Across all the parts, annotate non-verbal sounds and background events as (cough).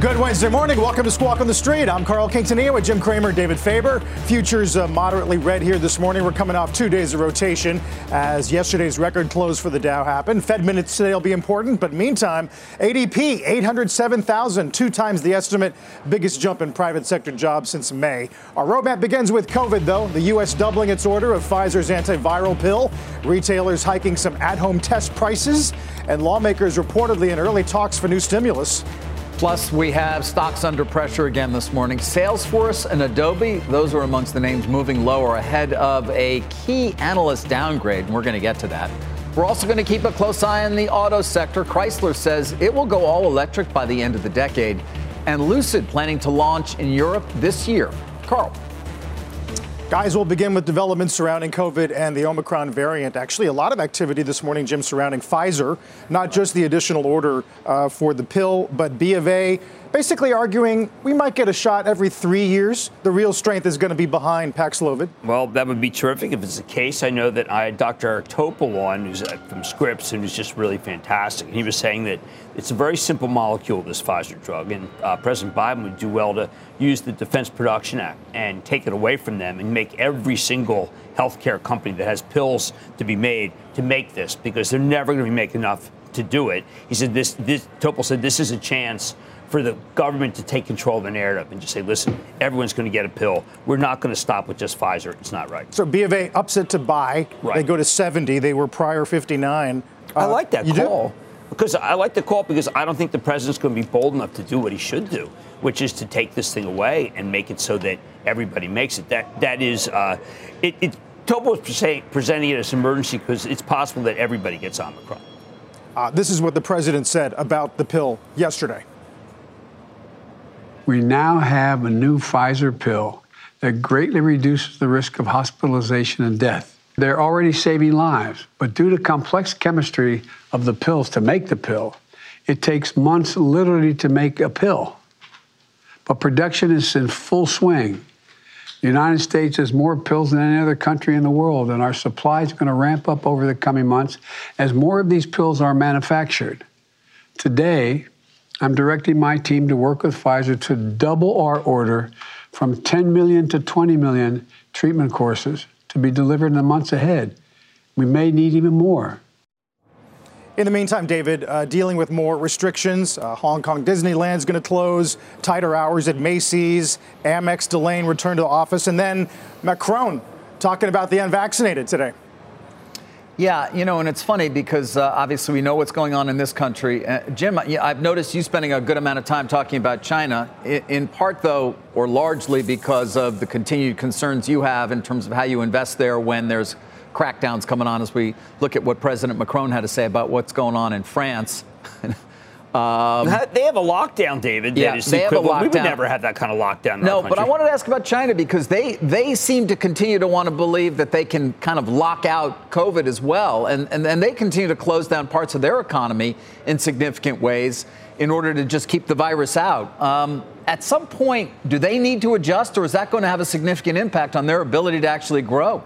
Good Wednesday morning. Welcome to Squawk on the Street. I'm Carl Quintanilla with Jim Cramer, David Faber. Futures uh, moderately red here this morning. We're coming off two days of rotation as yesterday's record close for the Dow happened. Fed minutes today will be important, but meantime, ADP 807,000, two times the estimate, biggest jump in private sector jobs since May. Our roadmap begins with COVID, though. The U.S. doubling its order of Pfizer's antiviral pill, retailers hiking some at-home test prices, and lawmakers reportedly in early talks for new stimulus. Plus, we have stocks under pressure again this morning. Salesforce and Adobe, those are amongst the names moving lower ahead of a key analyst downgrade, and we're going to get to that. We're also going to keep a close eye on the auto sector. Chrysler says it will go all electric by the end of the decade, and Lucid planning to launch in Europe this year. Carl. Guys, we'll begin with developments surrounding COVID and the Omicron variant. Actually, a lot of activity this morning, Jim, surrounding Pfizer, not just the additional order uh, for the pill, but B of A basically arguing we might get a shot every three years. The real strength is going to be behind Paxlovid. Well, that would be terrific if it's the case. I know that I had Dr. Topol on, who's uh, from Scripps, and who's just really fantastic. He was saying that it's a very simple molecule, this Pfizer drug, and uh, President Biden would do well to use the Defense Production Act and take it away from them and make every single healthcare company that has pills to be made to make this because they're never going to make enough to do it. He said this, this Topol said this is a chance for the government to take control of the narrative and just say, listen, everyone's going to get a pill. We're not going to stop with just Pfizer. It's not right. So B of A ups it to buy. Right. They go to 70. They were prior 59. Uh, I like that call. Do? Because I like the call because I don't think the president's going to be bold enough to do what he should do, which is to take this thing away and make it so that everybody makes it. That that is, uh, it, it was presenting it as an emergency because it's possible that everybody gets Omicron. Uh, this is what the president said about the pill yesterday. We now have a new Pfizer pill that greatly reduces the risk of hospitalization and death. They're already saving lives, but due to complex chemistry of the pills to make the pill, it takes months literally to make a pill. But production is in full swing. The United States has more pills than any other country in the world, and our supply is going to ramp up over the coming months as more of these pills are manufactured. Today, I'm directing my team to work with Pfizer to double our order from 10 million to 20 million treatment courses to be delivered in the months ahead. We may need even more. In the meantime, David, uh, dealing with more restrictions, uh, Hong Kong Disneyland is going to close, tighter hours at Macy's, Amex delaying return to office, and then Macron talking about the unvaccinated today. Yeah, you know, and it's funny because uh, obviously we know what's going on in this country. Uh, Jim, I've noticed you spending a good amount of time talking about China, in part, though, or largely because of the continued concerns you have in terms of how you invest there when there's crackdowns coming on as we look at what President Macron had to say about what's going on in France. (laughs) Um, they have a lockdown, David. Yeah, they have a lockdown. We would never have that kind of lockdown. no, but I wanted to ask about China because they they seem to continue to want to believe that they can kind of lock out COVID as well, and and, and they continue to close down parts of their economy in significant ways in order to just keep the virus out. Um, at some point, do they need to adjust, or is that going to have a significant impact on their ability to actually grow?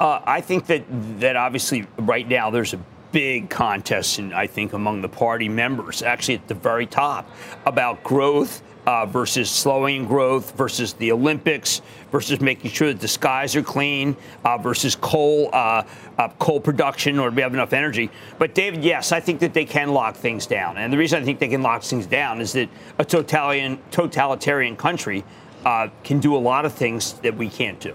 Uh, I think that that obviously right now there's a big contest, and I think among the party members, actually at the very top, about growth uh, versus slowing growth versus the Olympics versus making sure that the skies are clean uh, versus coal uh, uh coal production or we have enough energy. But David, yes, I think that they can lock things down, and the reason I think they can lock things down is that a totalitarian totalitarian country uh, can do a lot of things that we can't do,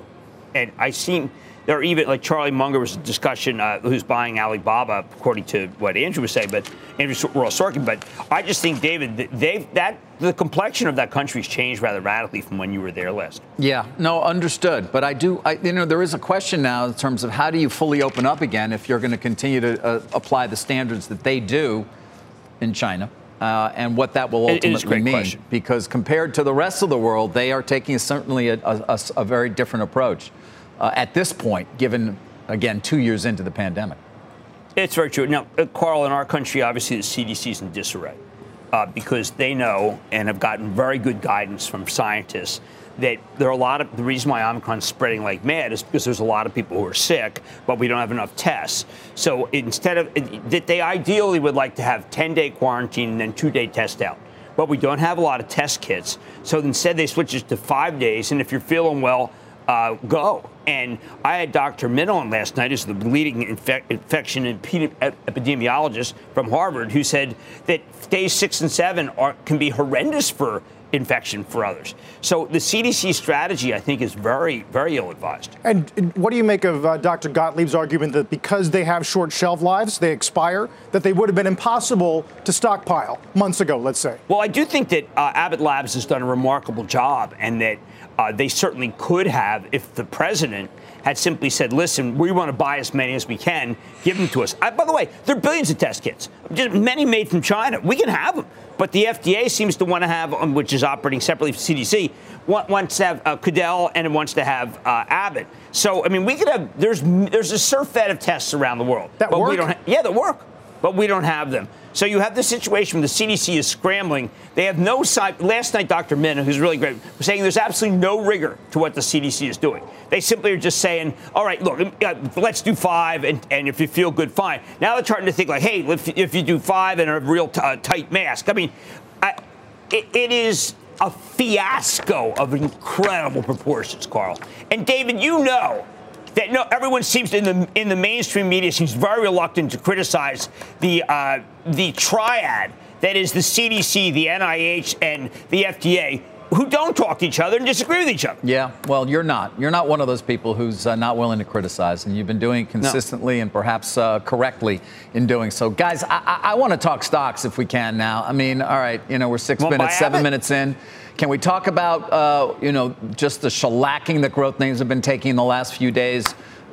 and I seem there are even like Charlie Munger was a discussion uh, who's buying Alibaba, according to what Andrew was saying, but Andrew Ross Sorkin. But I just think, David, they've that the complexion of that country's changed rather radically from when you were there last. Yeah, no, understood. But I do, I, you know, there is a question now in terms of how do you fully open up again if you're going to continue to uh, apply the standards that they do in China. Uh, and what that will ultimately mean. Question. Because compared to the rest of the world, they are taking certainly a, a, a very different approach uh, at this point, given, again, two years into the pandemic. It's very true. Now, uh, Carl, in our country, obviously the CDC is in disarray uh, because they know and have gotten very good guidance from scientists that there are a lot of the reason why Omicron's spreading like mad is because there's a lot of people who are sick, but we don't have enough tests. So instead of that, they ideally would like to have 10 day quarantine and then two day test out. But we don't have a lot of test kits. So instead, they switch it to five days. And if you're feeling well, uh, go. And I had Dr. Mina on last night, who's the leading infec- infection epidemiologist from Harvard, who said that days six and seven are, can be horrendous for infection for others. So the CDC strategy, I think, is very, very ill advised. And what do you make of uh, Dr. Gottlieb's argument that because they have short shelf lives, they expire, that they would have been impossible to stockpile months ago, let's say? Well, I do think that uh, Abbott Labs has done a remarkable job and that uh, they certainly could have if the president had simply said, listen, we want to buy as many as we can, give them to us. I, by the way, there are billions of test kits, just many made from China. We can have them. But the FDA seems to want to have, um, which is operating separately from CDC, wants to have uh, Quidel and it wants to have uh, Abbott. So, I mean, we could have, there's there's a surf bed of tests around the world. That but work? We don't ha- yeah, that work. But we don't have them. So you have this situation where the CDC is scrambling. They have no side. Last night, Dr. Mina, who's really great, was saying there's absolutely no rigor to what the CDC is doing. They simply are just saying, all right, look, uh, let's do five, and, and if you feel good, fine. Now they're starting to think like, hey, if, if you do five and a real t- uh, tight mask. I mean, I, it, it is a fiasco of incredible proportions, Carl. And David, you know that no, everyone seems in the in the mainstream media seems very reluctant to criticize the uh, the triad that is the CDC, the NIH, and the FDA. Who don't talk to each other and disagree with each other. Yeah, well, you're not. You're not one of those people who's uh, not willing to criticize, and you've been doing it consistently no. and perhaps uh, correctly in doing so. Guys, I, I, I want to talk stocks if we can now. I mean, all right, you know, we're 6 minutes, seven minutes in. Can we talk about, uh, you know, just the shellacking that growth names have been taking in the last few days?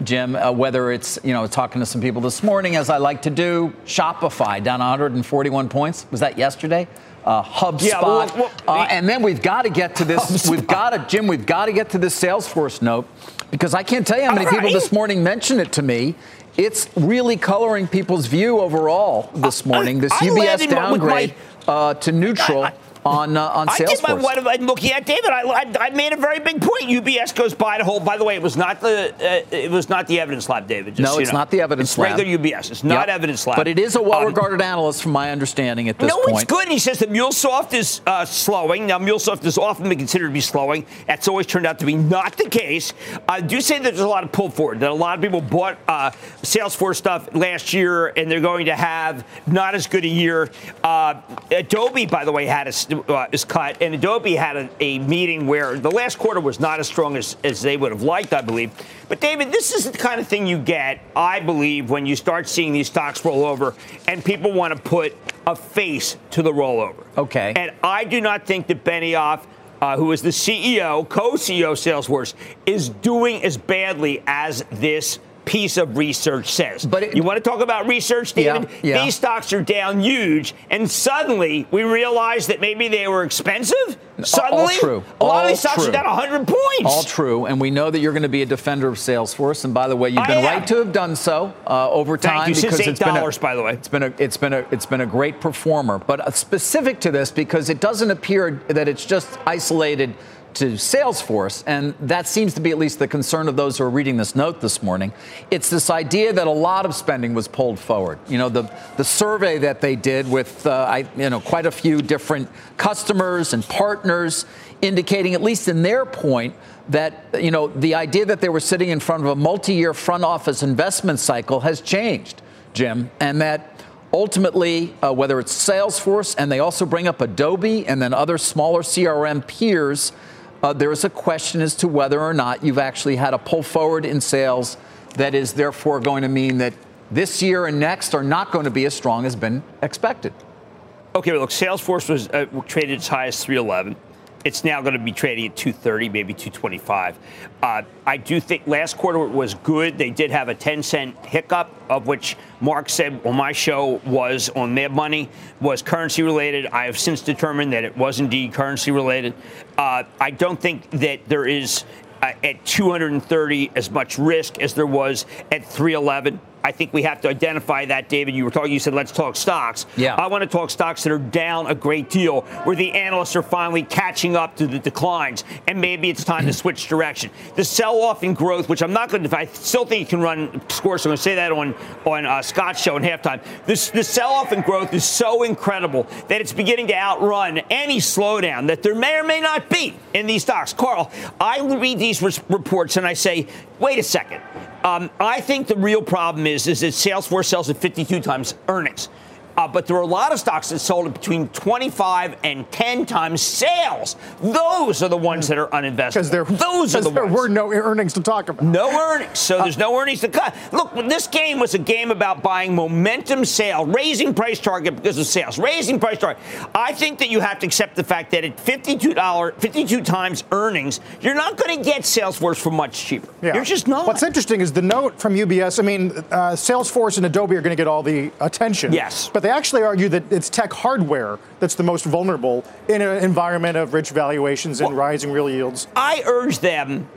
Jim, uh, whether it's, you know, talking to some people this morning, as I like to do, Shopify down 141 points. Was that yesterday? Uh, HubSpot. Yeah, well, well, uh, and then we've got to get to this. HubSpot. (laughs) We've got to, Jim, we've got to get to this Salesforce note because I can't tell you how many right. people this morning mentioned it to me. It's really coloring people's view overall this morning. This I, UBS downgrade my, uh, to neutral. I, on uh, on Salesforce. I did my, what I'm looking at, David. I, I, I, made a very big point. UBS goes by to hold. By the way, it was not the uh, it was not the evidence lab, David. Just, no, it's know. not the evidence it's lab. Regular UBS. It's not yep. evidence lab. But it is a well-regarded um, analyst, from my understanding at this no, point. No, it's good. He says that MuleSoft is uh, slowing. Now, MuleSoft has often been considered to be slowing. That's always turned out to be not the case. I do say that there's a lot of pull forward. That a lot of people bought uh, Salesforce stuff last year, and they're going to have not as good a year. Uh, Adobe, by the way, had a, uh, is cut and Adobe had a, a, meeting where the last quarter was not as strong as, as they would have liked, I believe. But, David, this is the kind of thing you get, I believe, when you start seeing these stocks roll over and people want to put a face to the rollover. Okay. And I do not think that Benioff. Uh, who is the CEO, co-CEO of Salesforce, is doing as badly as this piece of research says. But it, you want to talk about research, David? Yeah, yeah. These stocks are down huge, and suddenly we realize that maybe they were expensive. Suddenly, all true. a lot all of these stocks true. are down 100 points. All true, and we know that you're going to be a defender of Salesforce. And by the way, you've been right to have done so uh, over time Thank you. because Since it's been a, by the way. It's been a it's been a it's been a great performer. But uh, specific to this, because it doesn't appear that it's just isolated to Salesforce, and that seems to be at least the concern of those who are reading this note this morning. It's this idea that a lot of spending was pulled forward. You know, the, the survey that they did with, uh, I, you know, quite a few different customers and partners indicating, at least in their point, that, you know, the idea that they were sitting in front of a multi-year front office investment cycle has changed, Jim, and that ultimately, uh, whether it's Salesforce and they also bring up Adobe and then other smaller CRM peers, uh, there is a question as to whether or not you've actually had a pull forward in sales that is therefore going to mean that this year and next are not going to be as strong as been expected. Okay, look, Salesforce was uh, traded as high as 311. It's now going to be trading at 230, maybe 225. Uh, I do think last quarter was good. They did have a 10 cent hiccup, of which Mark said on my show was on their money, was currency related. I have since determined that it was indeed currency related. Uh, I don't think that there is uh, at 230 as much risk as there was at 311. I think we have to identify that, David. You were talking, you said, let's talk stocks. Yeah. I want to talk stocks that are down a great deal, where the analysts are finally catching up to the declines, and maybe it's time to switch direction. The sell off in growth, which I'm not going to, I still think you can run scores, so I'm going to say that on, on uh, Scott's show in halftime. This, the sell off in growth is so incredible that it's beginning to outrun any slowdown that there may or may not be in these stocks. Carl, I read these reports and I say, wait a second. Um, I think the real problem is, is that Salesforce sells at 52 times earnings. Uh, but there are a lot of stocks that sold at between 25 and 10 times sales. Those are the ones that are uninvested. Because there, those are the (laughs) there ones. were no earnings to talk about. No earnings. So there's no earnings to cut. Look, this game was a game about buying momentum sale, raising price target because of sales, raising price target. I think that you have to accept the fact that at $52, 52 times earnings, you're not going to get Salesforce for much cheaper. Yeah. You're just not. What's interesting is the note from UBS. I mean, uh, Salesforce and Adobe are going to get all the attention. Yes. But they actually argue that it's tech hardware that's the most vulnerable in an environment of rich valuations and Well, rising real yields. I urge them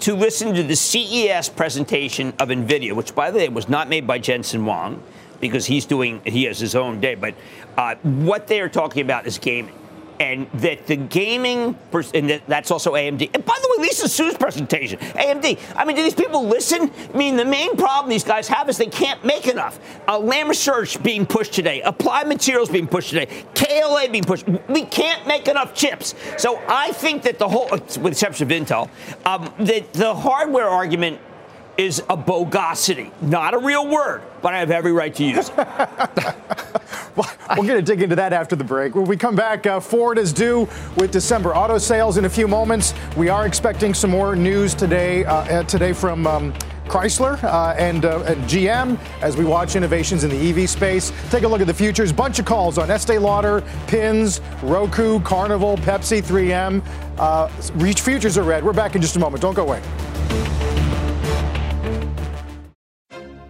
to listen to the CES presentation of NVIDIA, which, by the way, was not made by Jensen Huang because he's doing, he has his own day. But uh, what they are talking about is gaming. And that the gaming, pers- and that- that's also AMD. And by the way, Lisa Su's presentation, AMD. I mean, do these people listen? I mean, the main problem these guys have is they can't make enough. Uh, Lam Research being pushed today, Applied Materials being pushed today, KLA being pushed. We can't make enough chips. So I think that the whole, with the exception of Intel, um, that the hardware argument is a bogosity, not a real word, but I have every right to use it. (laughs) Well, we're going to dig into that after the break. When we come back, uh, Ford is due with December auto sales in a few moments. We are expecting some more news today. Uh, uh, today from. Um, Chrysler uh, and, uh, and GM as we watch innovations in the EV space. Take a look at the futures. Bunch of calls on Estee Lauder, Pins, Roku, Carnival, Pepsi, 3M. Uh, reach futures are red. We're back in just a moment. Don't go away.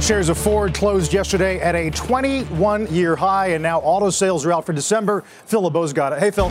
Shares of Ford closed yesterday at a 21 year high, and now auto sales are out for December. Phil LeBeau's got it. Hey, Phil.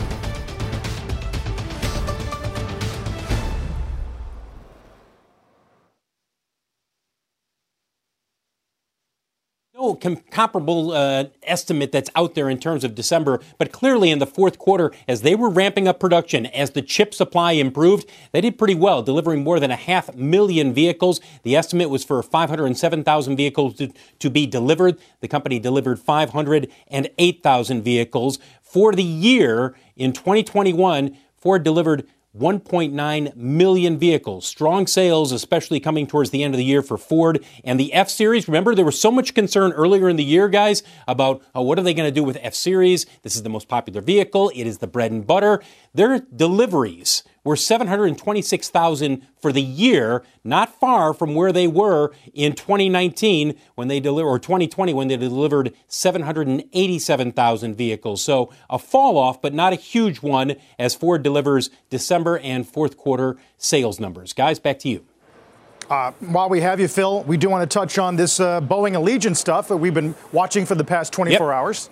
Com- comparable uh, estimate that's out there in terms of December, but clearly in the fourth quarter, as they were ramping up production, as the chip supply improved, they did pretty well, delivering more than a half million vehicles. The estimate was for 507,000 vehicles to, to be delivered. The company delivered 508,000 vehicles. For the year in 2021, Ford delivered 1.9 million vehicles. Strong sales, especially coming towards the end of the year for Ford and the F Series. Remember, there was so much concern earlier in the year, guys, about oh, what are they going to do with F Series? This is the most popular vehicle. It is the bread and butter. Their deliveries were 726,000 for the year, not far from where they were in 2019 when they delivered, or 2020 when they delivered 787,000 vehicles. So a fall off, but not a huge one as Ford delivers December and fourth quarter sales numbers. Guys, back to you. Uh, while we have you, Phil, we do want to touch on this uh, Boeing Allegiant stuff that we've been watching for the past 24 yep. hours.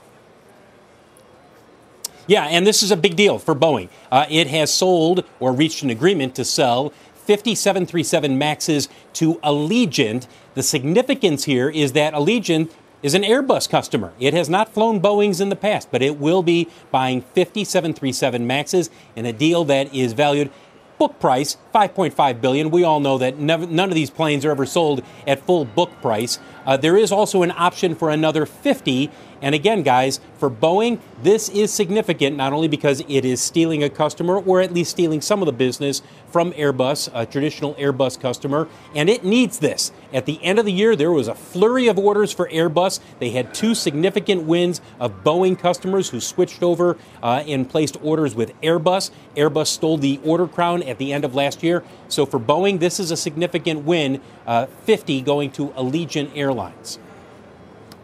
Yeah, and this is a big deal for Boeing. Uh, it has sold or reached an agreement to sell 50 737 MAXs to Allegiant. The significance here is that Allegiant is an Airbus customer. It has not flown Boeings in the past, but it will be buying 50 737 MAXs in a deal that is valued book price 5.5 billion we all know that never, none of these planes are ever sold at full book price uh, there is also an option for another 50 and again, guys, for Boeing, this is significant not only because it is stealing a customer or at least stealing some of the business from Airbus, a traditional Airbus customer, and it needs this. At the end of the year, there was a flurry of orders for Airbus. They had two significant wins of Boeing customers who switched over uh, and placed orders with Airbus. Airbus stole the order crown at the end of last year. So for Boeing, this is a significant win uh, 50 going to Allegiant Airlines.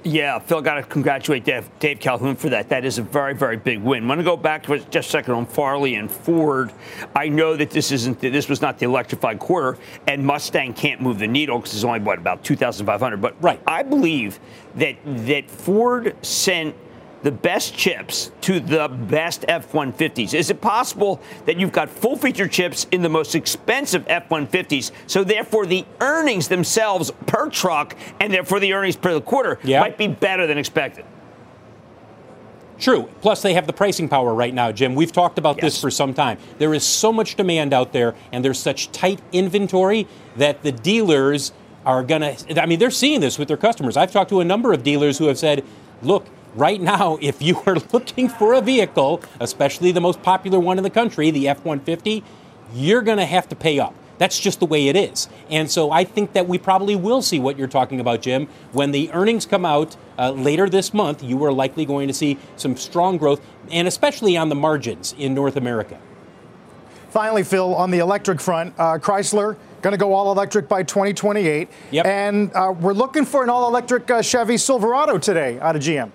Yeah, Phil, got to congratulate Dave, Dave, Calhoun for that. That is a very, very big win. I want to go back to just a second on Farley and Ford. I know that this isn't this was not the electrified quarter, and Mustang can't move the needle because it's only what about 2,500. But right, I believe that that Ford sent the best chips to the best F 150s? Is it possible that you've got full feature chips in the most expensive F 150s, so therefore the earnings themselves per truck and therefore the earnings per the quarter might be better than expected? True. Plus, they have the pricing power right now, Jim. We've talked about yes. this for some time. There is so much demand out there, and there's such tight inventory that the dealers are going to. I mean, they're seeing this with their customers. I've talked to a number of dealers who have said, look, right now, if you are (laughs) looking for a vehicle, especially the most popular one in the country, the F 150, you're going to have to pay up. That's just the way it is. And so I think that we probably will see what you're talking about, Jim. When the earnings come out uh, later this month, you are likely going to see some strong growth, and especially on the margins in North America. Finally, Phil, on the electric front, uh, Chrysler going to go all electric by 2028. Yep. And uh, we're looking for an all electric uh, Chevy Silverado today out of GM.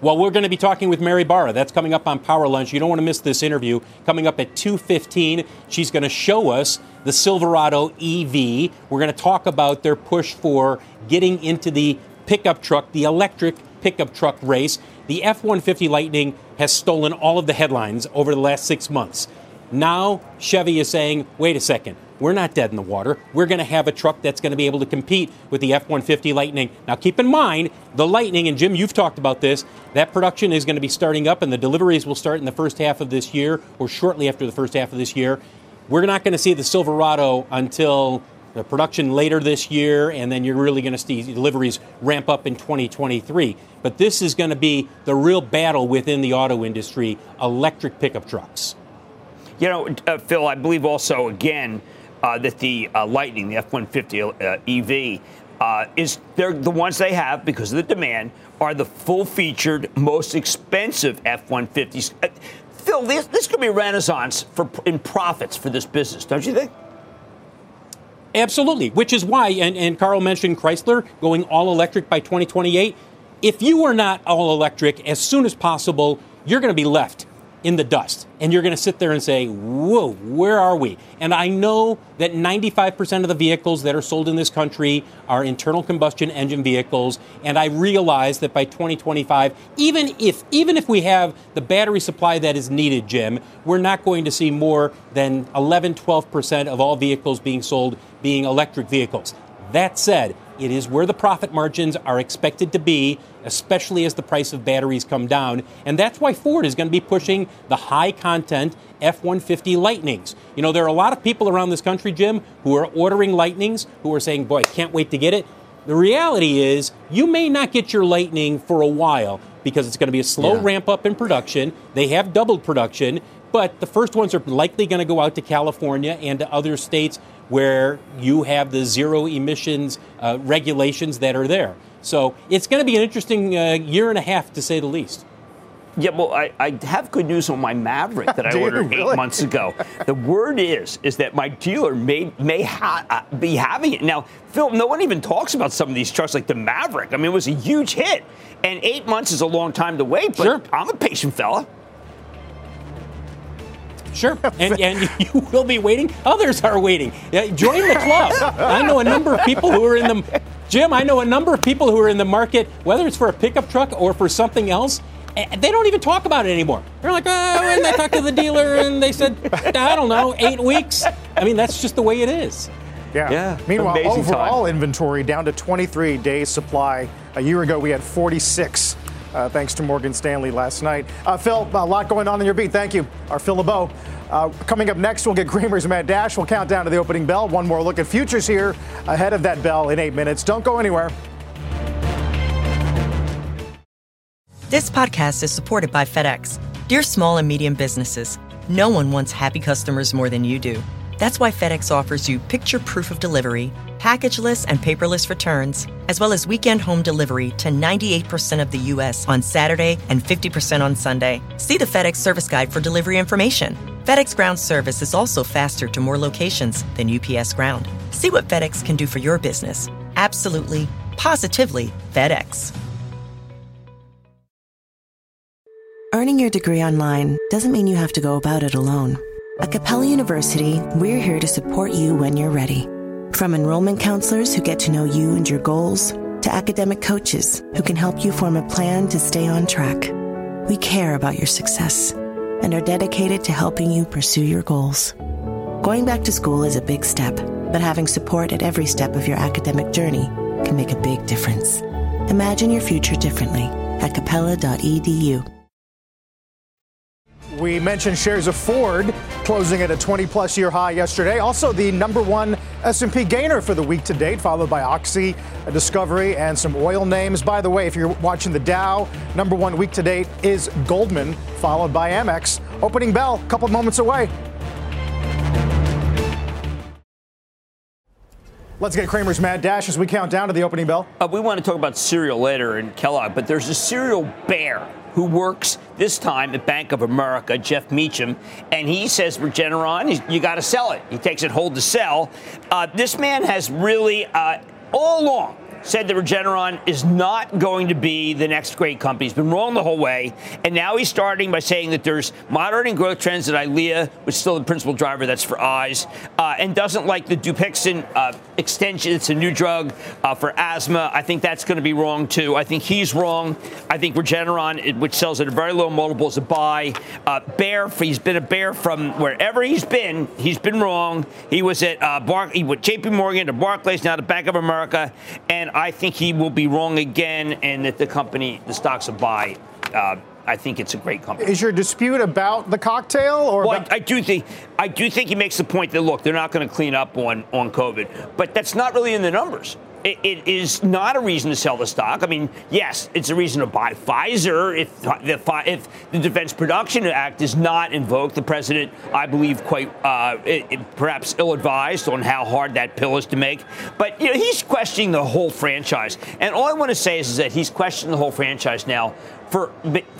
Well, we're going to be talking with Mary Barra. That's coming up on Power Lunch. You don't want to miss this interview. Coming up at 2:15, she's going to show us the Silverado EV. We're going to talk about their push for getting into the pickup truck, the electric pickup truck race. The F-150 Lightning has stolen all of the headlines over the last 6 months. Now, Chevy is saying, "Wait a second. We're not dead in the water. We're going to have a truck that's going to be able to compete with the F 150 Lightning. Now, keep in mind, the Lightning, and Jim, you've talked about this, that production is going to be starting up, and the deliveries will start in the first half of this year or shortly after the first half of this year. We're not going to see the Silverado until the production later this year, and then you're really going to see deliveries ramp up in 2023. But this is going to be the real battle within the auto industry electric pickup trucks. You know, uh, Phil, I believe also, again, uh, that the uh, Lightning, the F-150 uh, EV, uh, is they're the ones they have because of the demand are the full-featured, most expensive F-150s. Uh, Phil, this, this could be a renaissance for in profits for this business, don't you think? Absolutely, which is why, and, and Carl mentioned Chrysler going all electric by 2028. If you are not all electric as soon as possible, you're going to be left in the dust. And you're going to sit there and say, whoa, where are we? And I know that 95% of the vehicles that are sold in this country are internal combustion engine vehicles. And I realize that by 2025, even if, even if we have the battery supply that is needed, Jim, we're not going to see more than 11, 12% of all vehicles being sold being electric vehicles. That said, it is where the profit margins are expected to be, especially as the price of batteries come down. And that's why Ford is going to be pushing the high content F 150 Lightnings. You know, there are a lot of people around this country, Jim, who are ordering Lightnings, who are saying, boy, I can't wait to get it. The reality is, you may not get your Lightning for a while because it's going to be a slow yeah. ramp up in production. They have doubled production, but the first ones are likely going to go out to California and to other states where you have the zero emissions uh, regulations that are there. So it's going to be an interesting uh, year and a half, to say the least. Yeah, well, I, I, have good news on my Maverick that I (laughs) ordered really? eight months ago. the word is is that my dealer may may ha- uh, be having it now. Phil, no one even talks about some of these trucks like the Maverick. I mean, it was a huge hit, and eight months is a long time to wait. But sure. I'm a patient fella. Sure, (laughs) and, and (laughs) you will be waiting. Others are waiting. Join the club. I know a number of people who are in the Jim. I know a number of people who are in the market, whether it's for a pickup truck or for something else. Eh, they don't even talk about it anymore. They're like, oh, and they talked to the dealer, and they said, I don't know, eight weeks. I mean, that's just the way it is. Yeah. yeah. Meanwhile, overall time. inventory down to 23 days supply. A year ago, we had 46 uh, thanks to Morgan Stanley last night. Uh, Phil, a lot going on in your beat. Thank you. Our Phil LeBeau. Uh, coming up next, we'll get Cramer's Mad Dash. We'll count down to the opening bell. One more look at futures here ahead of that bell in eight minutes. Don't go anywhere. This podcast is supported by FedEx. Dear small and medium businesses, no one wants happy customers more than you do. That's why FedEx offers you picture proof of delivery, packageless and paperless returns, as well as weekend home delivery to 98% of the U.S. on Saturday and 50% on Sunday. See the FedEx service guide for delivery information. FedEx Ground service is also faster to more locations than UPS Ground. See what FedEx can do for your business. Absolutely, positively FedEx. Earning your degree online doesn't mean you have to go about it alone. At Capella University, we're here to support you when you're ready. From enrollment counselors who get to know you and your goals, to academic coaches who can help you form a plan to stay on track. We care about your success and are dedicated to helping you pursue your goals. Going back to school is a big step, but having support at every step of your academic journey can make a big difference. Imagine your future differently at capella.edu. We mentioned shares of Ford closing at a 20-plus year high yesterday. Also, the number one S&P gainer for the week to date, followed by Oxy, Discovery, and some oil names. By the way, if you're watching the Dow, number one week to date is Goldman, followed by Amex. Opening bell, a couple moments away. Let's get Cramer's Mad Dash as we count down to the opening bell. Uh, we want to talk about cereal later in Kellogg, but there's a cereal bear who works this time at Bank of America, Jeff Meacham, and he says Regeneron, you got to sell it. He takes it hold to sell. Uh, this man has really, uh, all along, said that Regeneron is not going to be the next great company. He's been wrong the whole way. And now he's starting by saying that there's moderating growth trends at EYLEA, which is still the principal driver, that's for eyes, uh, and doesn't like the Dupixent uh, extension. It's a new drug uh, for asthma. I think that's going to be wrong, too. I think he's wrong. I think Regeneron, which sells at a very low multiple, is a buy. Uh, bear, he's been a bear from wherever he's been. He's been wrong. He was at uh, Bar- he went JP Morgan to Barclays, now to Bank of America. And and I think he will be wrong again, and that the company, the stocks will buy. Uh, I think it's a great company. Is your dispute about the cocktail, or well, I, I, do think I do think he makes the point that look, they're not going to clean up on on COVID, but that's not really in the numbers it, is not a reason to sell the stock. I mean, yes, it's a reason to buy Pfizer if the, if the Defense Production Act is not invoked. The president, I believe, quite uh, it, it, perhaps ill-advised on how hard that pill is to make. But you know, he's questioning the whole franchise, and all I want to say is, is that he's questioning the whole franchise now for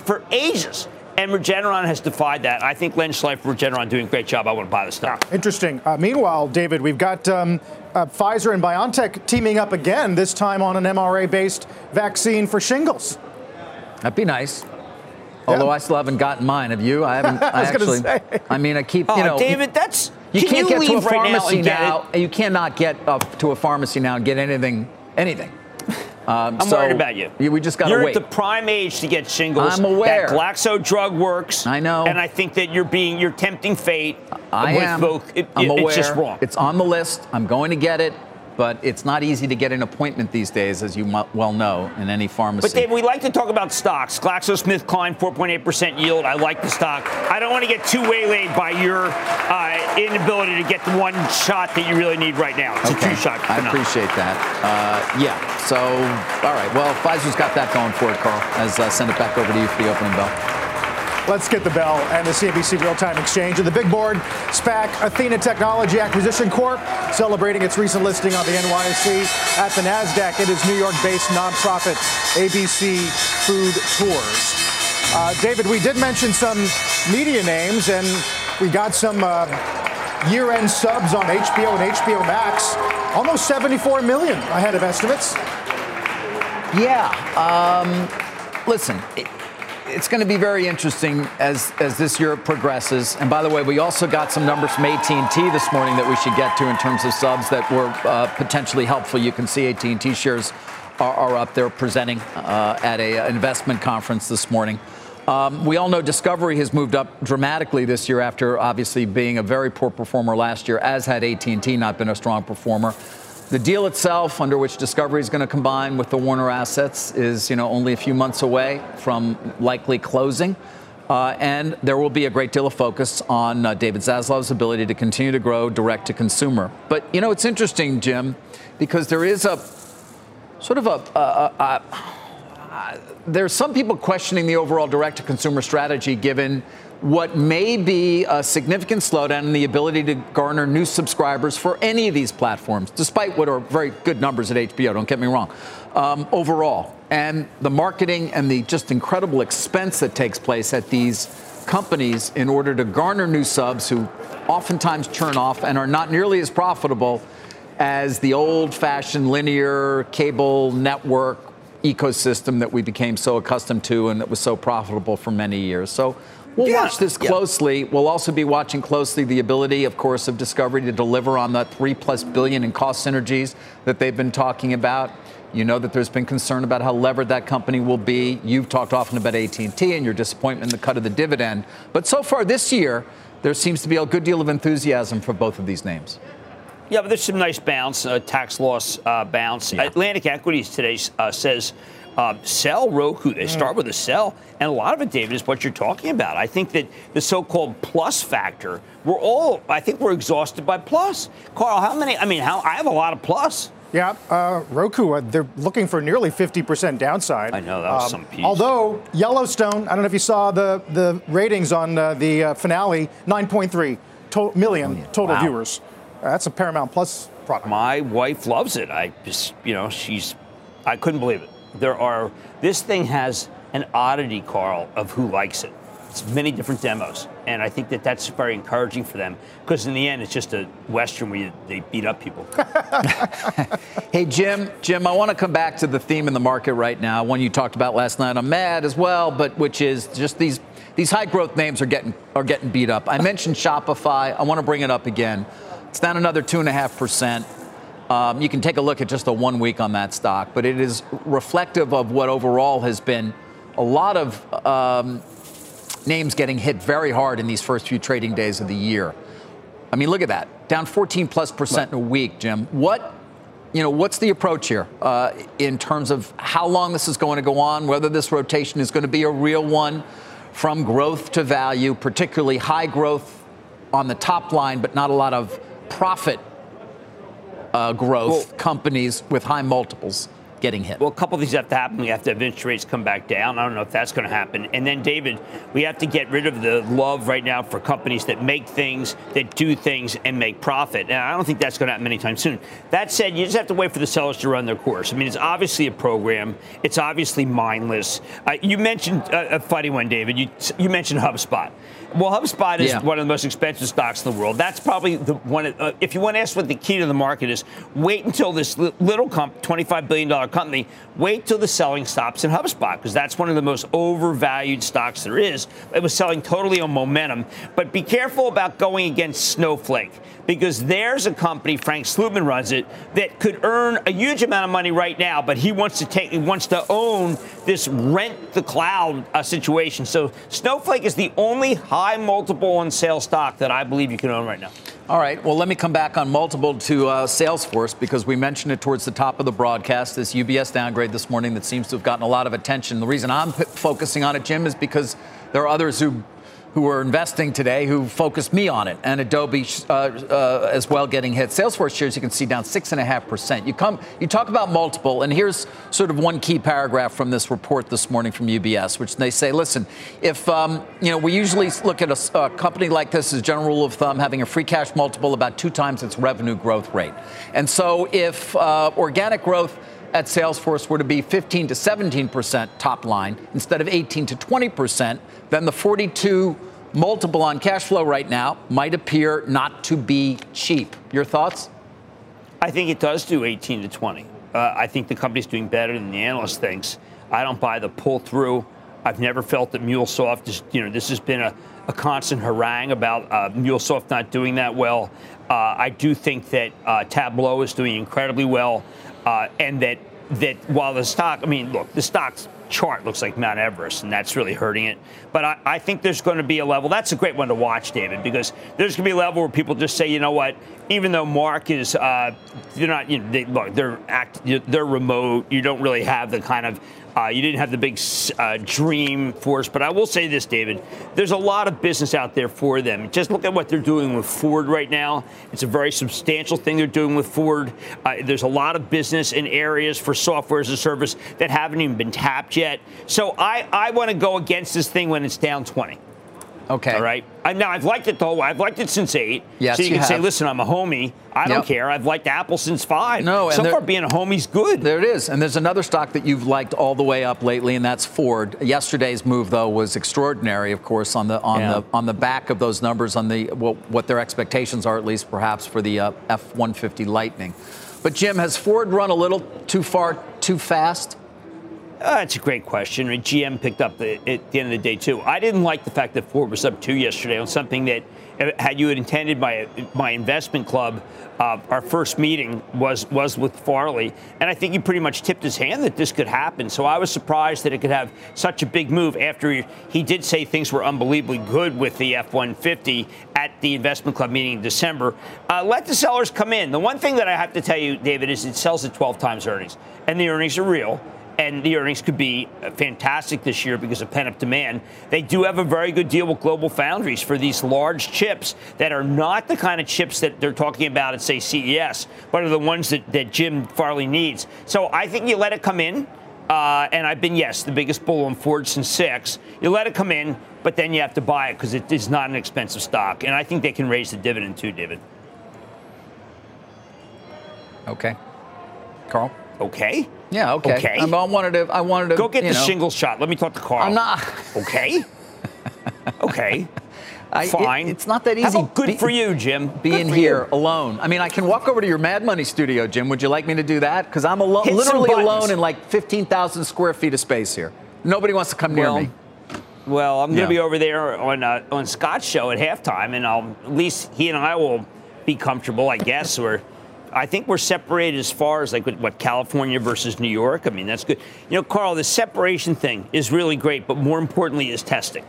for ages. And Regeneron has defied that. I think Len Schleifer, Regeneron, doing a great job. I want to buy the stock. Interesting. Uh, meanwhile, David, we've got um, uh, Pfizer and BioNTech teaming up again, this time on an mRNA based vaccine for shingles. That'd be nice. Although yeah. I still haven't gotten mine. Have you? I haven't. (laughs) I, I actually. Say. I mean, I keep. You know, David, that's. You can't you get to a pharmacy right now. now you cannot get up to a pharmacy now and get anything. Anything. Um, I'm so worried about you. We just got to wait. You're at the prime age to get shingles. I'm aware. That Glaxo drug works. I know. And I think that you're being, you're tempting fate. I am. Voc. It, I'm it, aware. It's just wrong. It's on the list. I'm going to get it. But it's not easy to get an appointment these days, as you well know, in any pharmacy. But Dave, we like to talk about stocks. GlaxoSmithKline, 4.8% yield. I like the stock. I don't want to get too waylaid by your uh, inability to get the one shot that you really need right now. It's okay. a two-shot. I appreciate that. Uh, yeah. So, all right. Well, Pfizer's got that going for it, Carl. As uh, send it back over to you for the opening bell. Let's get the bell and the CNBC Real Time Exchange. And the big board, SPAC Athena Technology Acquisition Corp, celebrating its recent listing on the NYSE at the NASDAQ. It is New York based nonprofit ABC Food Tours. Uh, David, we did mention some media names, and we got some uh, year end subs on HBO and HBO Max. Almost 74 million ahead of estimates. Yeah. Um, listen, it's going to be very interesting as, as this year progresses. And by the way, we also got some numbers from AT&T this morning that we should get to in terms of subs that were uh, potentially helpful. You can see AT&T shares are, are up there presenting uh, at a, an investment conference this morning. Um, we all know Discovery has moved up dramatically this year after obviously being a very poor performer last year, as had AT&T not been a strong performer. The deal itself, under which Discovery is going to combine with the Warner assets, is you know only a few months away from likely closing. Uh, and there will be a great deal of focus on uh, David Zaslav's ability to continue to grow direct to consumer. But you know, it's interesting, Jim, because there is a sort of a, a, a, a there's some people questioning the overall direct to consumer strategy given what may be a significant slowdown in the ability to garner new subscribers for any of these platforms, despite what are very good numbers at HBO, don't get me wrong, um, overall. And the marketing and the just incredible expense that takes place at these companies in order to garner new subs who oftentimes churn off and are not nearly as profitable as the old fashioned linear cable network ecosystem that we became so accustomed to and that was so profitable for many years. So We'll yeah. watch this closely. Yeah. We'll also be watching closely the ability, of course, of Discovery to deliver on the three plus billion in cost synergies that they've been talking about. You know that there's been concern about how levered that company will be. You've talked often about AT&T and your disappointment in the cut of the dividend. But so far this year, there seems to be a good deal of enthusiasm for both of these names. Yeah, but there's some nice bounce, uh, tax loss uh, bounce. Yeah. Atlantic Equities today uh, says uh, sell Roku. They start with a sell. And a lot of it, David, is what you're talking about. I think that the so called plus factor, we're all, I think we're exhausted by plus. Carl, how many? I mean, how, I have a lot of plus. Yeah, uh, Roku, uh, they're looking for nearly 50% downside. I know, that was um, some piece. Although, Yellowstone, I don't know if you saw the, the ratings on uh, the uh, finale 9.3 to- million total wow. viewers. that's a Paramount Plus product. My wife loves it. I just, you know, she's, I couldn't believe it there are, this thing has an oddity, Carl, of who likes it. It's many different demos. And I think that that's very encouraging for them because in the end, it's just a Western where you, they beat up people. (laughs) (laughs) hey, Jim, Jim, I want to come back to the theme in the market right now, one you talked about last night I'm Mad as well, but which is just these, these high growth names are getting, are getting beat up. I mentioned Shopify. I want to bring it up again. It's down another 2.5%. Um, you can take a look at just the one week on that stock, but it is reflective of what overall has been a lot of um, names getting hit very hard in these first few trading days of the year. I mean, look at that, down 14 plus percent in a week, Jim. What, you know, what's the approach here uh, in terms of how long this is going to go on, whether this rotation is going to be a real one from growth to value, particularly high growth on the top line, but not a lot of profit uh, growth well, companies with high multiples getting hit. Well, a couple of these have to happen. We have to have interest rates come back down. I don't know if that's going to happen. And then, David, we have to get rid of the love right now for companies that make things, that do things, and make profit. And I don't think that's going to happen anytime soon. That said, you just have to wait for the sellers to run their course. I mean, it's obviously a program. It's obviously mindless. Uh, you mentioned uh, a funny one, David. You you mentioned HubSpot. Well, HubSpot is yeah. one of the most expensive stocks in the world. That's probably the one. Uh, if you want to ask what the key to the market is, wait until this little comp, $25 billion company, wait till the selling stops in HubSpot because that's one of the most overvalued stocks there is. It was selling totally on momentum. But be careful about going against Snowflake because there's a company, Frank Slootman runs it, that could earn a huge amount of money right now, but he wants to take, he wants to own this rent the cloud uh, situation. So Snowflake is the only high multiple on sale stock that I believe you can own right now. All right. Well, let me come back on multiple to uh, Salesforce because we mentioned it towards the top of the broadcast. This UBS downgrade this morning that seems to have gotten a lot of attention. The reason I'm p- focusing on it, Jim, is because there are others who who are investing today who focused me on it, and Adobe uh, uh, as well getting hit. Salesforce shares you can see down six and a half percent. You come, you talk about multiple, and here's sort of one key paragraph from this report this morning from UBS, which they say, listen, if um, you know, we usually look at a, a, company like this as general rule of thumb having a free cash multiple about two times its revenue growth rate, and so if uh, organic growth at Salesforce were to be 15 to 17 percent top line instead of 18 to 20 percent then the 42 multiple on cash flow right now might appear not to be cheap. Your thoughts? I think it does do 18 to 20. Uh, I think the company's doing better than the analyst thinks. I don't buy the pull through. I've never felt that MuleSoft is, you know, this has been a, a constant harangue about uh, MuleSoft not doing that well. Uh, I do think that uh, Tableau is doing incredibly well, uh, and that that while the stock, I mean, look, the stock's chart looks like Mount Everest, and that's really hurting it. But I, I think there's going to be a level. That's a great one to watch, David, because there's going to be a level where people just say, you know what, even though Mark is, uh, they're not, you know, they, look, they're act, they're remote. You don't really have the kind of uh, you didn't have the big uh, Dreamforce, but I will say this, David. There's a lot of business out there for them. Just look at what they're doing with Ford right now. It's a very substantial thing they're doing with Ford. Uh, there's a lot of business in areas for software as a service that haven't even been tapped yet. So I, I want to go against this thing when it's down 20. Okay. All right. I, now I've liked it the whole. Way. I've liked it since eight. Yes, so you, you can have. say, listen, I'm a homie. I don't care. I've liked Apple since five. No, and so there- far being a homie's good. There it is. And there's another stock that you've liked all the way up lately, and that's Ford. Yesterday's move, though, was extraordinary, of course, on the on Yeah. the on the back of those numbers, on the what, what their expectations are, at least perhaps for the uh, F-150 Lightning. But Jim, has Ford run a little too far, too fast? Uh, That's a great question. GM picked up the, at the end of the day too. I didn't like the fact that Ford was up two yesterday on something that, uh, had you had intended my my investment club, uh, our first meeting was was with Farley, and I think he pretty much tipped his hand that this could happen. So I was surprised that it could have such a big move after he, he did say things were unbelievably good with the F-150 at the investment club meeting in December. Uh, let the sellers come in. The one thing that I have to tell you, David, is it sells at 12 times earnings, and the earnings are real and the earnings could be fantastic this year because of pent-up demand. They do have a very good deal with GlobalFoundries for these large chips that are not the kind of chips that they're talking about at, say, CES, but are the ones that, that Jim Farley needs. So I think you let it come in. Uh, and I've been, yes, the biggest bull on Ford since six. You let it come in, but then you have to buy it because it is not an expensive stock. And I think they can raise the dividend too, David. Okay. Carl? Okay? Yeah, okay. Okay. Um, I wanted to. I wanted to Go get the know, shingle shot. Let me talk to Carl. I'm not. Okay. (laughs) okay. I- it- Fine. it's not that easy. about good Be- for you, Jim. Being here you. alone. I mean, I can walk over to your Mad Money studio, Jim. Would you like me to do that? Because I'm alone, literally alone in like 15,000 square feet of space here. Nobody wants to come near me. Well, I'm going Yeah. to be over there on uh, on Scott's show at halftime, and I'll at least he and I will be comfortable, I guess. Or I think we're separated as far as like what- California versus New York. I mean, that's good. You know, Carl, the separation thing is really great, but more importantly is testing.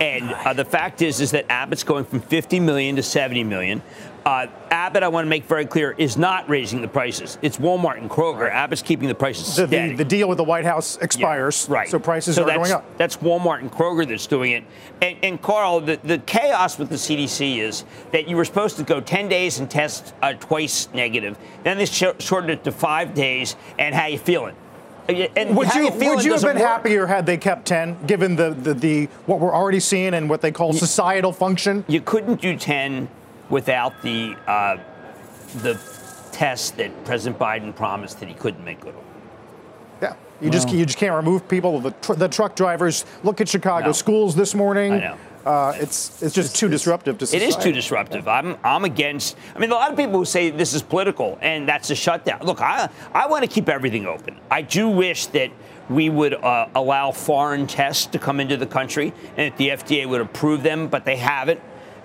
And uh, the fact is, is that Abbott's going from 50 million to 70 million. Uh, Abbott, I want to make very clear, is not raising the prices. It's Walmart and Kroger. Abbott's keeping the prices The, steady. the, the deal with the White House expires, Yeah, right. so prices So are going up. That's Walmart and Kroger that's doing it. And, and Carl, the, the chaos with the CDC is that you were supposed to go 10 days and test uh, twice negative. Then they sh- shortened it to five days. And how you feeling? And Would you, feeling would you have been work. happier had they kept 10, given the, the, the what we're already seeing and what they call societal function? You couldn't do 10 without the uh, the test that President Biden promised that he couldn't make good on. Yeah. You just you just can't remove people. The, tr- the truck drivers. Look at Chicago No. schools this morning. I know. Uh, it's it's just too disruptive to It society. is too disruptive. I'm I'm against. I mean, a lot of people who say this is political and that's a shutdown. Look, I I want to keep everything open. I do wish that we would uh, allow foreign tests to come into the country and that the FDA would approve them, but they haven't.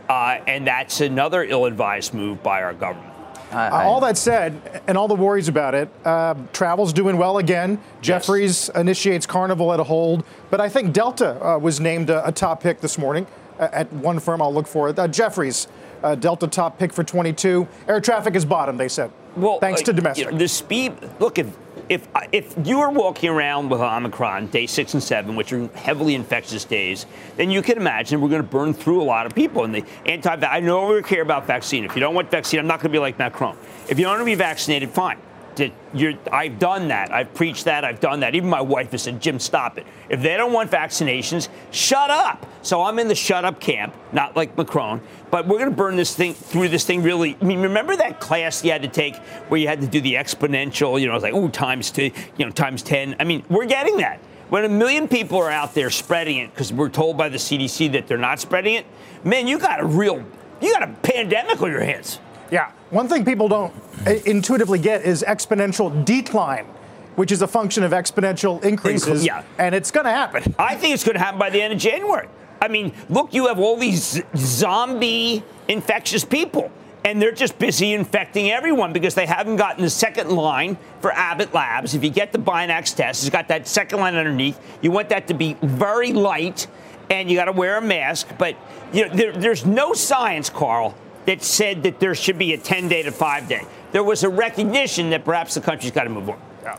Uh, and that's another ill-advised move by our government. Uh, all that said, and all the worries about it, uh, travel's doing well again. Jefferies initiates Carnival at a hold, but I think Delta uh, was named a, a top pick this morning uh, at one firm. I'll look for it. Uh, Jefferies, Uh, Delta top pick for 22. Air traffic is bottom, they said. Well, thanks uh, to domestic. You know, the speed. Look, if if if you are walking around with Omicron day six and seven, which are heavily infectious days, then you can imagine we're going to burn through a lot of people. And the anti. I no longer care about vaccine. If you don't want vaccine, I'm not going to be like Macron. If you don't want to be vaccinated, fine. I've done that. I've preached that. I've done that. Even my wife has said, Jim, stop it. If they don't want vaccinations, shut up. So I'm in the shut up camp, not like Macron. But we're going to burn this thing through this thing really. I mean, remember that class you had to take where you had to do the exponential, you know, it's like, oh, times two, you know, times 10. I mean, we're getting that. When a million people are out there spreading it because we're told by the CDC that they're not spreading it, man, you got a real, you got a pandemic on your hands. Yeah. One thing people don't uh, intuitively get is exponential decline, which is a function of exponential increases. Yeah. And it's going to happen. I think it's going to happen by the end of January. I mean, look, you have all these zombie infectious people, and they're just busy infecting everyone because they haven't gotten the second line for Abbott Labs. If you get the Binax test, it's got that second line underneath. You want that to be very light, and you got to wear a mask. But you know, there, there's no science, Carl, that said that there should be a 10 day to five day. There was a recognition that perhaps the country's got to move on. Yeah.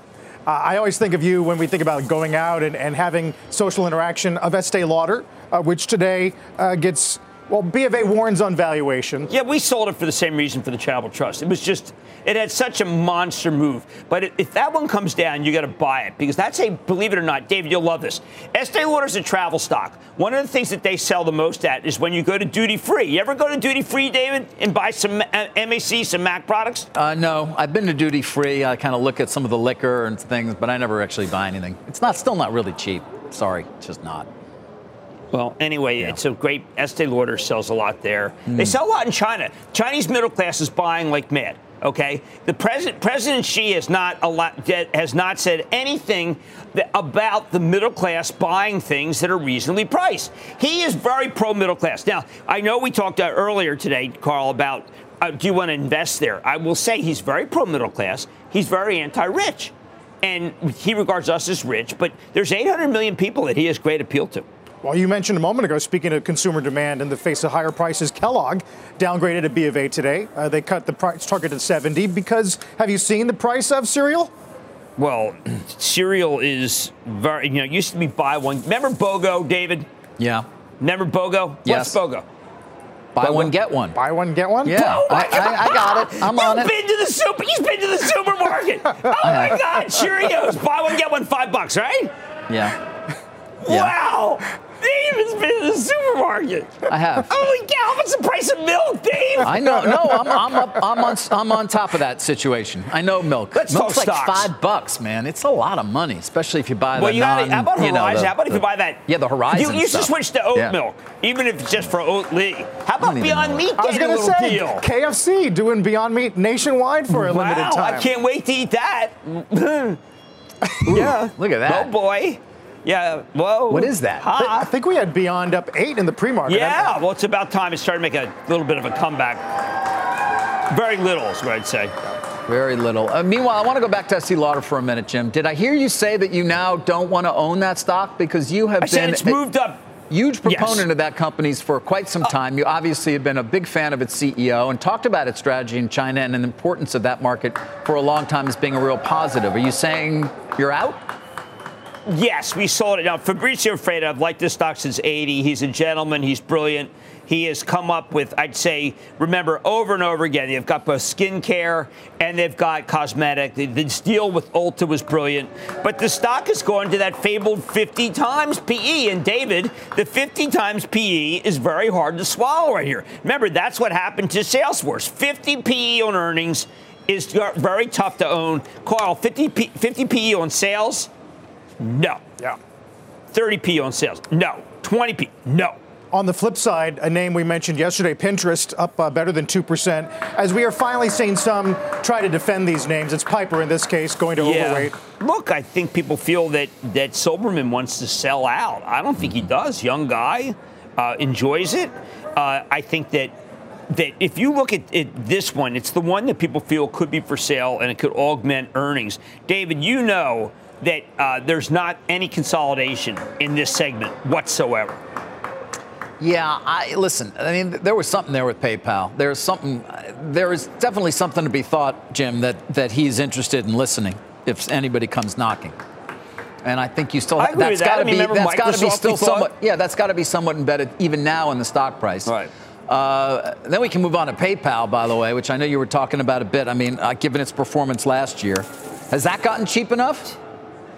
Uh, I always think of you when we think about going out and, and having social interaction of Estee Lauder, uh, which today uh, gets well, B of A warns on valuation. Yeah, we sold it for the same reason for the Charitable Trust. It was just, it had such a monster move. But if that one comes down, you got to buy it because that's a, believe it or not, David, you'll love this. Estee Lauder is a travel stock. One of the things that they sell the most at is when you go to duty free. You ever go to duty free, David, and buy some uh, MAC, some Mac products? Uh, no, I've been to duty free. I kind of look at some of the liquor and things, but I never actually buy anything. It's not still not really cheap. Sorry, it's just not. Well, anyway, yeah. it's a great Estee Lauder sells a lot there. Mm. They sell a lot in China. Chinese middle class is buying like mad. Okay, the president President Xi has not a lot, has not said anything about the middle class buying things that are reasonably priced. He is very pro middle class. Now, I know we talked uh, earlier today, Carl, about uh, do you want to invest there? I will say he's very pro middle class. He's very anti-rich, and he regards us as rich. But there's 800 million people that he has great appeal to. Well, you mentioned a moment ago, speaking of consumer demand in the face of higher prices, Kellogg downgraded a B of A today. Uh, they cut the price target to 70 because have you seen the price of cereal? Well, (clears throat) cereal is very, you know, used to be buy one. Remember BOGO, David? Yeah. Remember BOGO? Yes. What's BOGO? Buy one, get one. Buy one, get one? Yeah. Oh I, I, I, got it. I'm on it. You've been to the super. You've been to the supermarket. (laughs) oh my God! Cheerios. Buy one, get one, five bucks, right? Yeah. yeah. Wow. Dave has been in the supermarket. I have. Holy cow! What's the price of milk, Dave? I know. No, I'm, I'm, up, I'm on. I'm on top of that situation. I know milk. Let's Milk's like stocks. five bucks, man. It's a lot of money, especially if you buy well, the you non. How about Horizon? You know, the, how about if you buy that? Yeah, the Horizon. You used stuff. to switch to oat yeah. milk, even if it's just for Oatly. How about Beyond Meat I was going to say deal? KFC doing Beyond Meat nationwide for a wow, limited time. I can't wait to eat that. (laughs) yeah, look at that. Oh boy. Yeah, whoa. What is that? I think we had Beyond up eight in the pre-market. Yeah, well, it's about time it started to make a little bit of a comeback. Very little is what I'd say. Very little. Uh, meanwhile, I want to go back to Estee Lauder for a minute, Jim. Did I hear you say that you now don't want to own that stock because you have I been? Said it's moved up. Huge proponent yes. of that company's for quite some time. You obviously have been a big fan of its CEO and talked about its strategy in China and the importance of that market for a long time as being a real positive. Are you saying you're out? Yes, we sold it. Now, Fabrizio Freda, I've liked this stock since 80. He's a gentleman. He's brilliant. He has come up with, I'd say, remember, over and over again, they've got both skincare and they've got cosmetic. The, deal with Ulta was brilliant. But the stock has gone to that fabled 50 times PE. And David, the 50 times PE is very hard to swallow right here. Remember, that's what happened to Salesforce. 50 PE on earnings is very tough to own. Carl, 50, P, 50 PE on sales no. Yeah. 30p on sales. No. 20p. No. On the flip side, a name we mentioned yesterday, Pinterest, up uh, better than 2%. As we are finally seeing some try to defend these names, it's Piper in this case going to yeah. overweight. Look, I think people feel that, that Silbermann wants to sell out. I don't think he does. Young guy, uh, enjoys it. Uh, I think that that if you look at it, this one, it's the one that people feel could be for sale and it could augment earnings. David, you know that uh, there's not any consolidation in this segment whatsoever. Yeah, I listen. I mean, there was something there with PayPal. There's something. There is definitely something to be thought, Jim, that that he's interested in listening if anybody comes knocking. And I think you still. I that's that. got to I mean, be. remember That's got to be still somewhat. Yeah, that's got to be somewhat embedded even now in the stock price. Right. Uh, then we can move on to PayPal, by the way, which I know you were talking about a bit. I mean, uh, given its performance last year, has that gotten cheap enough?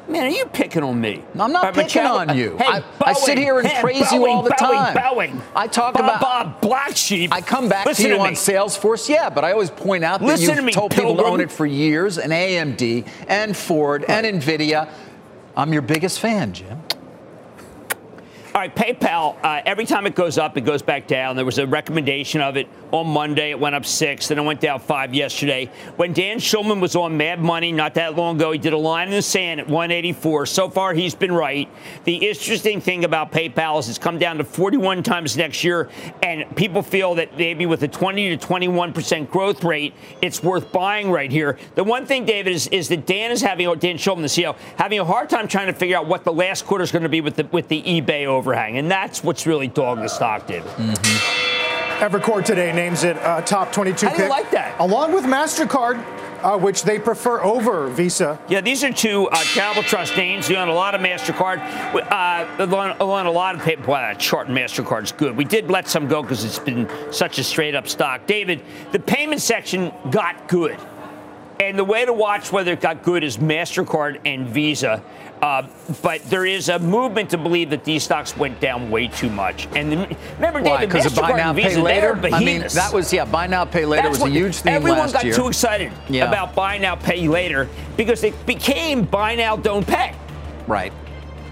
Man, are you picking on me? No, I'm not Uh, picking McCall- on you. Hey, I- I sit here and praise you all the Boeing, time. Boeing. I talk Bob, about- Bob Black Sheep. I come back Listen to you to on. Salesforce, yeah, but I always point out that Listen you've to me, told people to own it for years, and AMD, and Ford, and Nvidia. I'm your biggest fan, Jim. All right, PayPal, uh, every time it goes up, it goes back down. There was a recommendation of it on Monday. It went up six, then it went down five yesterday. When Dan Schulman was on Mad Money not that long ago, he did a line in the sand at 184. So far, he's been right. The interesting thing about PayPal is it's come down to 41 times next year, and people feel that maybe with a 20 to 21% growth rate, it's worth buying right here. The one thing, David, is, is that Dan is having, Dan Schulman, the CEO, having a hard time trying to figure out what the last quarter is going to be with the, with the eBay overhang. And that's what's really dogged the stock, David. Evercore today names it uh, top 22 How pick, like that? Along with MasterCard, uh, which they prefer over Visa. Yeah, these are two uh, charitable trust names. You own a lot of MasterCard. Uh, own, a lot of paper. Boy, that chart MasterCard's good. We did let some go because it's been such a straight up stock. David, the payment section got good. And the way to watch whether it got good is MasterCard and Visa. Uh, but there is a movement to believe that these stocks went down way too much. And the, remember? David, Because of buy now, pay later. I mean, that was yeah. Buy now, pay later That's was a huge theme Everyone got year. too excited Yeah. about buy now, pay later because it became buy now, don't pay. Right.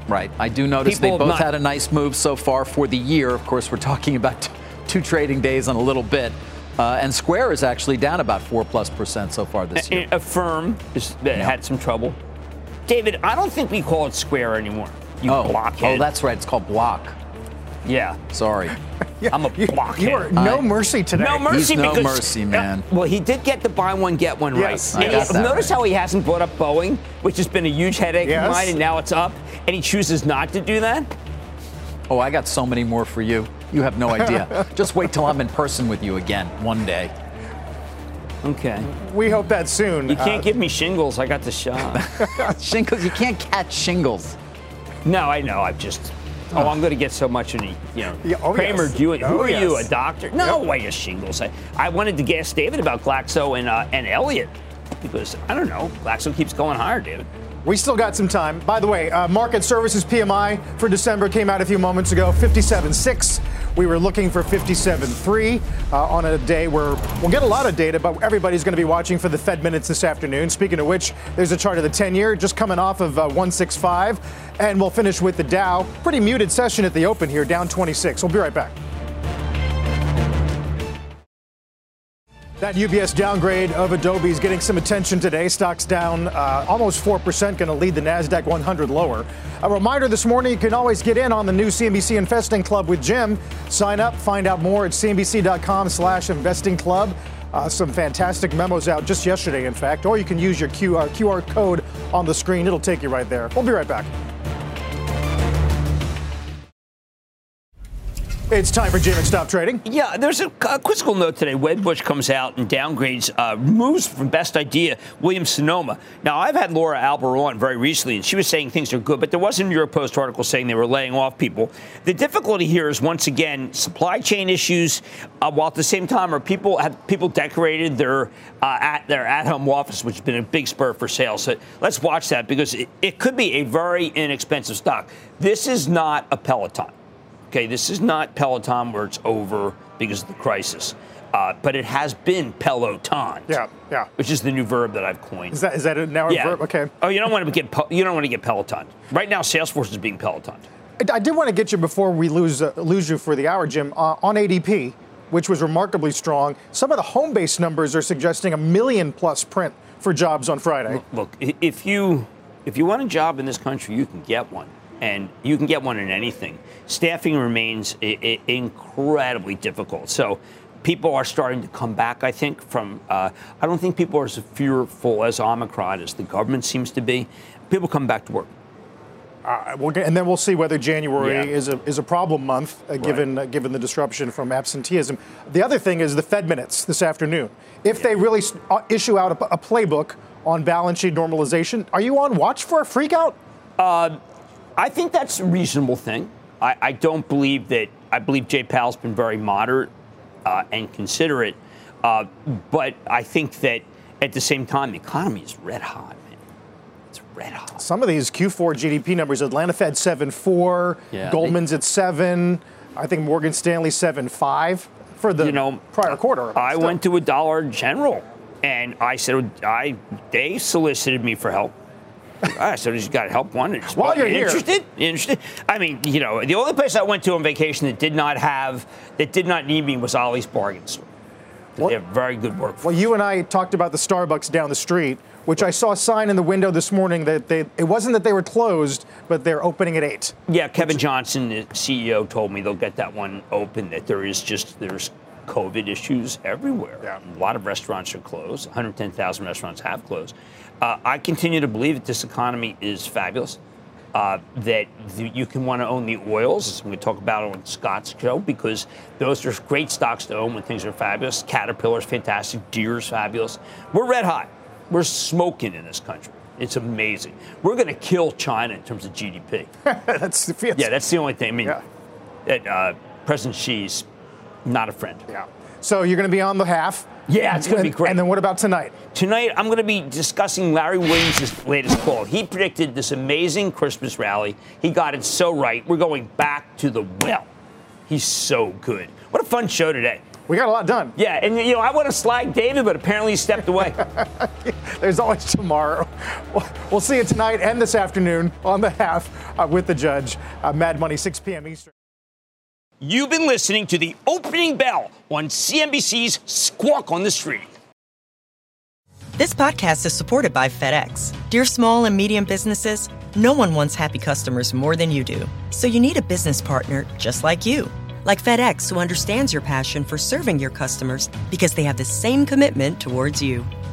Right. I do notice People they both not- had a nice move so far for the year. Of course, we're (laughs) talking about t- two trading days and a little bit. Uh, and Square is actually down about four plus percent so far this year. And Affirm is, that had some trouble. David, I don't think we call it Square anymore. You oh, blockhead. oh, that's right. It's called Block. yeah. Sorry. (laughs) I'm a You, blockhead. you are no I- mercy today. No mercy He's no because mercy, man. Uh, well, he did get the buy one get one Yes, right. I And got he- that notice right. how he hasn't brought up Boeing, which has been a huge headache Yes. of mine, and now it's up, and he chooses not to do that. Oh, I got so many more for you. You have no idea. (laughs) Just wait till I'm in person with you again one day. Okay. We hope that soon. You can't Uh, give me shingles. I got the shot. (laughs) Shingles, you can't catch shingles. no, I know. I'm just. Oh, I'm going to get so much in the, you know. Yeah, oh, Cramer, yes. do you, who Oh, are you, a doctor? No way, a shingles. I, I wanted to gas David about Glaxo and uh, and Elliott because I don't know. Glaxo keeps going higher, David. We still got some time. By the way, uh, Markit services PMI for December came out a few moments ago, 57.6. We were looking for 57.3 uh, on a day where we'll get a lot of data, but everybody's going to be watching for the Fed minutes this afternoon. Speaking of which, there's a chart of the 10 year just coming off of uh, 165. And we'll finish with the Dow. Pretty muted session at the open here, down 26. We'll be right back. That UBS downgrade of Adobe is getting some attention today. Stocks down uh, almost 4%, going to lead the NASDAQ 100 lower. A reminder this morning you can always get in on the new CNBC Investing Club with Jim. Sign up, find out more at cnbc.com slash investing club. Uh, some fantastic memos out just yesterday, in fact, or you can use your QR, QR code on the screen. It'll take you right there. We'll be right back. It's time for Jim and Stop Trading. Yeah, there's a, a quizzical note today. Wedbush comes out and downgrades, uh, moves from best idea, Williams Sonoma. Now, I've had Laura Albert on very recently, and she was saying things are good, but there was a New York Post article saying they were laying off people. The difficulty here is, once again, supply chain issues, uh, while at the same time, are people have people decorated their uh, at their at-home office, which has been a big spur for sales. So let's watch that because it, it could be a very inexpensive stock. This is not a Peloton. Okay, this is not Peloton where it's over because of the crisis, uh, but it has been Peloton. Yeah, yeah. Which is the new verb that I've coined. Is that, is that a now a yeah. verb? Okay. Oh, you don't want to get you don't want to get Peloton. Right now, Salesforce is being Peloton. I- I did want to get you before we lose uh, lose you for the hour, Jim. Uh, on ADP, which was remarkably strong, some of the Homebase numbers are suggesting a million plus print for jobs on Friday. Look, i- if you if you want a job in this country, you can get one, and you can get one in anything. Staffing remains I- I- incredibly difficult. So. People are starting to come back, I think, from. Uh, I don't think people are as fearful as Omicron as the government seems to be. People come back to work. Uh, we'll get, and then we'll see whether January Yeah. is a is a problem month, uh, given uh, given the disruption from absenteeism. The other thing is the Fed minutes this afternoon. If they really uh, issue out a, a playbook on balance sheet normalization, are you on watch for a freakout? I think that's a reasonable thing. I, I don't believe that. I believe Jay Powell's been very moderate uh, and considerate, uh, but I think that at the same time, the economy is red hot, man. It's red hot. Some of these Q4 GDP numbers, Atlanta Fed 7.4, Yeah, Goldman's at 7, I think Morgan Stanley 7.5 for the You know, prior quarter. I went to a Dollar General, and I said, I they solicited me for help. I said, "You got to help? One, While you're here. interested? Interested? I mean, you know, the only place I went to on vacation that did not have, that did not need me was Ollie's Bargain Store. Well- they have very good work. Well, you and I talked about the Starbucks down the street, which I saw a sign in the window this morning that they it wasn't that they were closed, but they're opening at eight. Yeah, Kevin Johnson, the CEO, told me they'll get that one open. That there is just there's COVID issues everywhere. Yeah. A lot of restaurants are closed. 110,000 restaurants have closed. Uh, I continue to believe that this economy is fabulous. Uh, that the, you can want to own the oils, as we talk about on Scott's show, because those are great stocks to own when things are fabulous. Caterpillar's fantastic. Deere's fabulous. We're red hot. We're smoking in this country. It's amazing. We're going to kill China in terms of GDP. (laughs) That's the feeling. Yeah, that's the only thing. I mean, Yeah. that, uh, President Xi's not a friend. yeah. So you're going to be on the half. Yeah, it's gonna be great. And then what about tonight? Tonight, I'm going to be discussing Larry Williams' latest call. He predicted this amazing Christmas rally. He got it so right. We're going back to the well. He's so good. What a fun show today. We got a lot done. Yeah, and you know, I want to slag David, but apparently he stepped away. (laughs) There's always tomorrow. We'll- We'll see you tonight and this afternoon on the half uh, with the judge. Uh, Mad Money, 6 p.m. Eastern. You've been listening to the opening bell on CNBC's Squawk on the Street. This podcast is supported by FedEx. Dear small and medium businesses, no one wants happy customers more than you do. So you need a business partner just like you. Like FedEx, who understands your passion for serving your customers because they have the same commitment towards you.